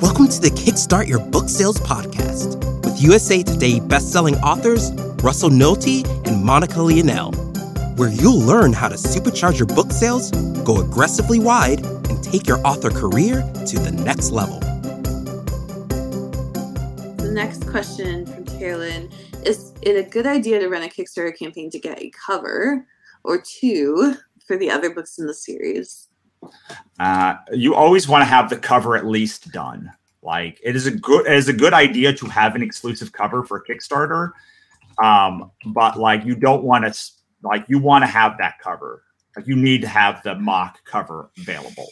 Welcome to the Kickstart Your Book Sales podcast with USA Today bestselling authors Russell Nohelty and Monica Leonelle, where you'll learn how to supercharge your book sales, go aggressively wide, and take your author career to the next level. The next question from Carolyn is it a good idea to run a Kickstarter campaign to get a cover or two for the other books in the series? Uh, you always want to have the cover at least done. Like it is a good it is a good idea to have an exclusive cover for Kickstarter, um, but like you don't want to like you want to have that cover. Like you need to have the mock cover available.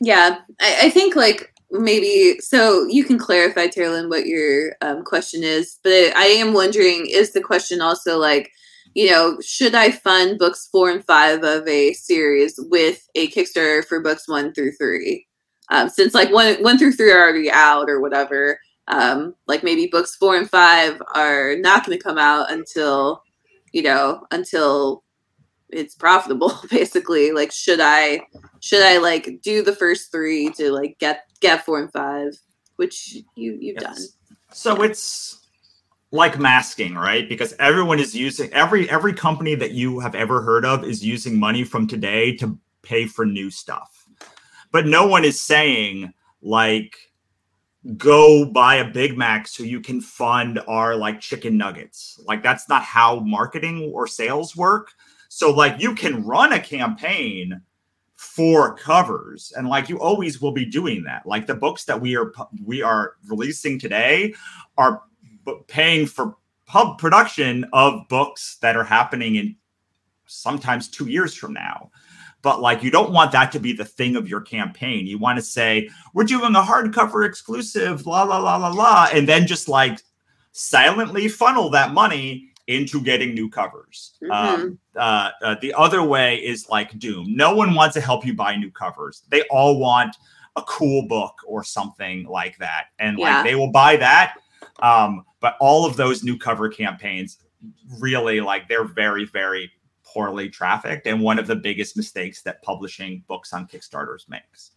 Yeah, I, I think like maybe so you can clarify, Carolyn, what your um, question is. But I am wondering, is the question also like you know, should I fund books four and five of a series with a Kickstarter for books one through three? Um, since like one one through three are already out or whatever, um, like maybe books four and five are not going to come out until, you know, until it's profitable. Basically, like should I should I like do the first three to like get get four and five, which you you've yes. done. So it's like masking, right? Because everyone is using every every company that you have ever heard of is using money from today to pay for new stuff. But no one is saying like go buy a Big Mac so you can fund our like chicken nuggets. Like that's not how marketing or sales work. So like you can run a campaign for covers and like you always will be doing that. Like the books that we are we are releasing today are paying for pub production of books that are happening in sometimes two years from now. But like, you don't want that to be the thing of your campaign. You want to say, we're doing a hardcover exclusive, la, la, la, la, la. And then just like silently funnel that money into getting new covers. Mm-hmm. Um, uh, uh, the other way is like Doom. No one wants to help you buy new covers. They all want a cool book or something like that. And yeah. like, they will buy that. Um, but all of those new cover campaigns really like they're very, very poorly trafficked and one of the biggest mistakes that publishing books on Kickstarters makes.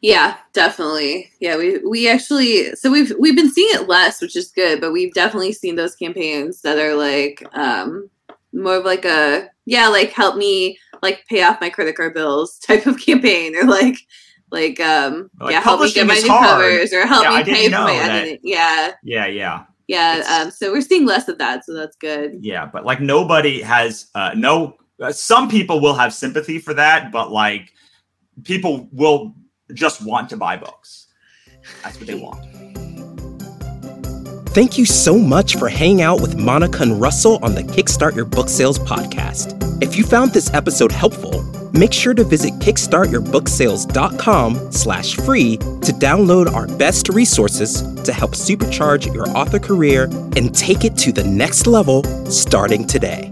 Yeah, definitely. Yeah, we we actually so we've we've been seeing it less, which is good, but we've definitely seen those campaigns that are like um more of like a yeah, like help me like pay off my credit card bills type of campaign or like like um like yeah help me get my new hard. covers or help yeah, me pay for my editing. Yeah. Yeah yeah. Yeah um so we're seeing less of that so that's good. Yeah but like nobody has uh no uh, some people will have sympathy for that but like people will just want to buy books. That's what they want. Thank you so much for hanging out with Monica and Russell on the Kickstart Your Book Sales podcast. If you found this episode helpful, make sure to visit kickstartyourbooksales.com slash free to download our best resources to help supercharge your author career and take it to the next level starting today.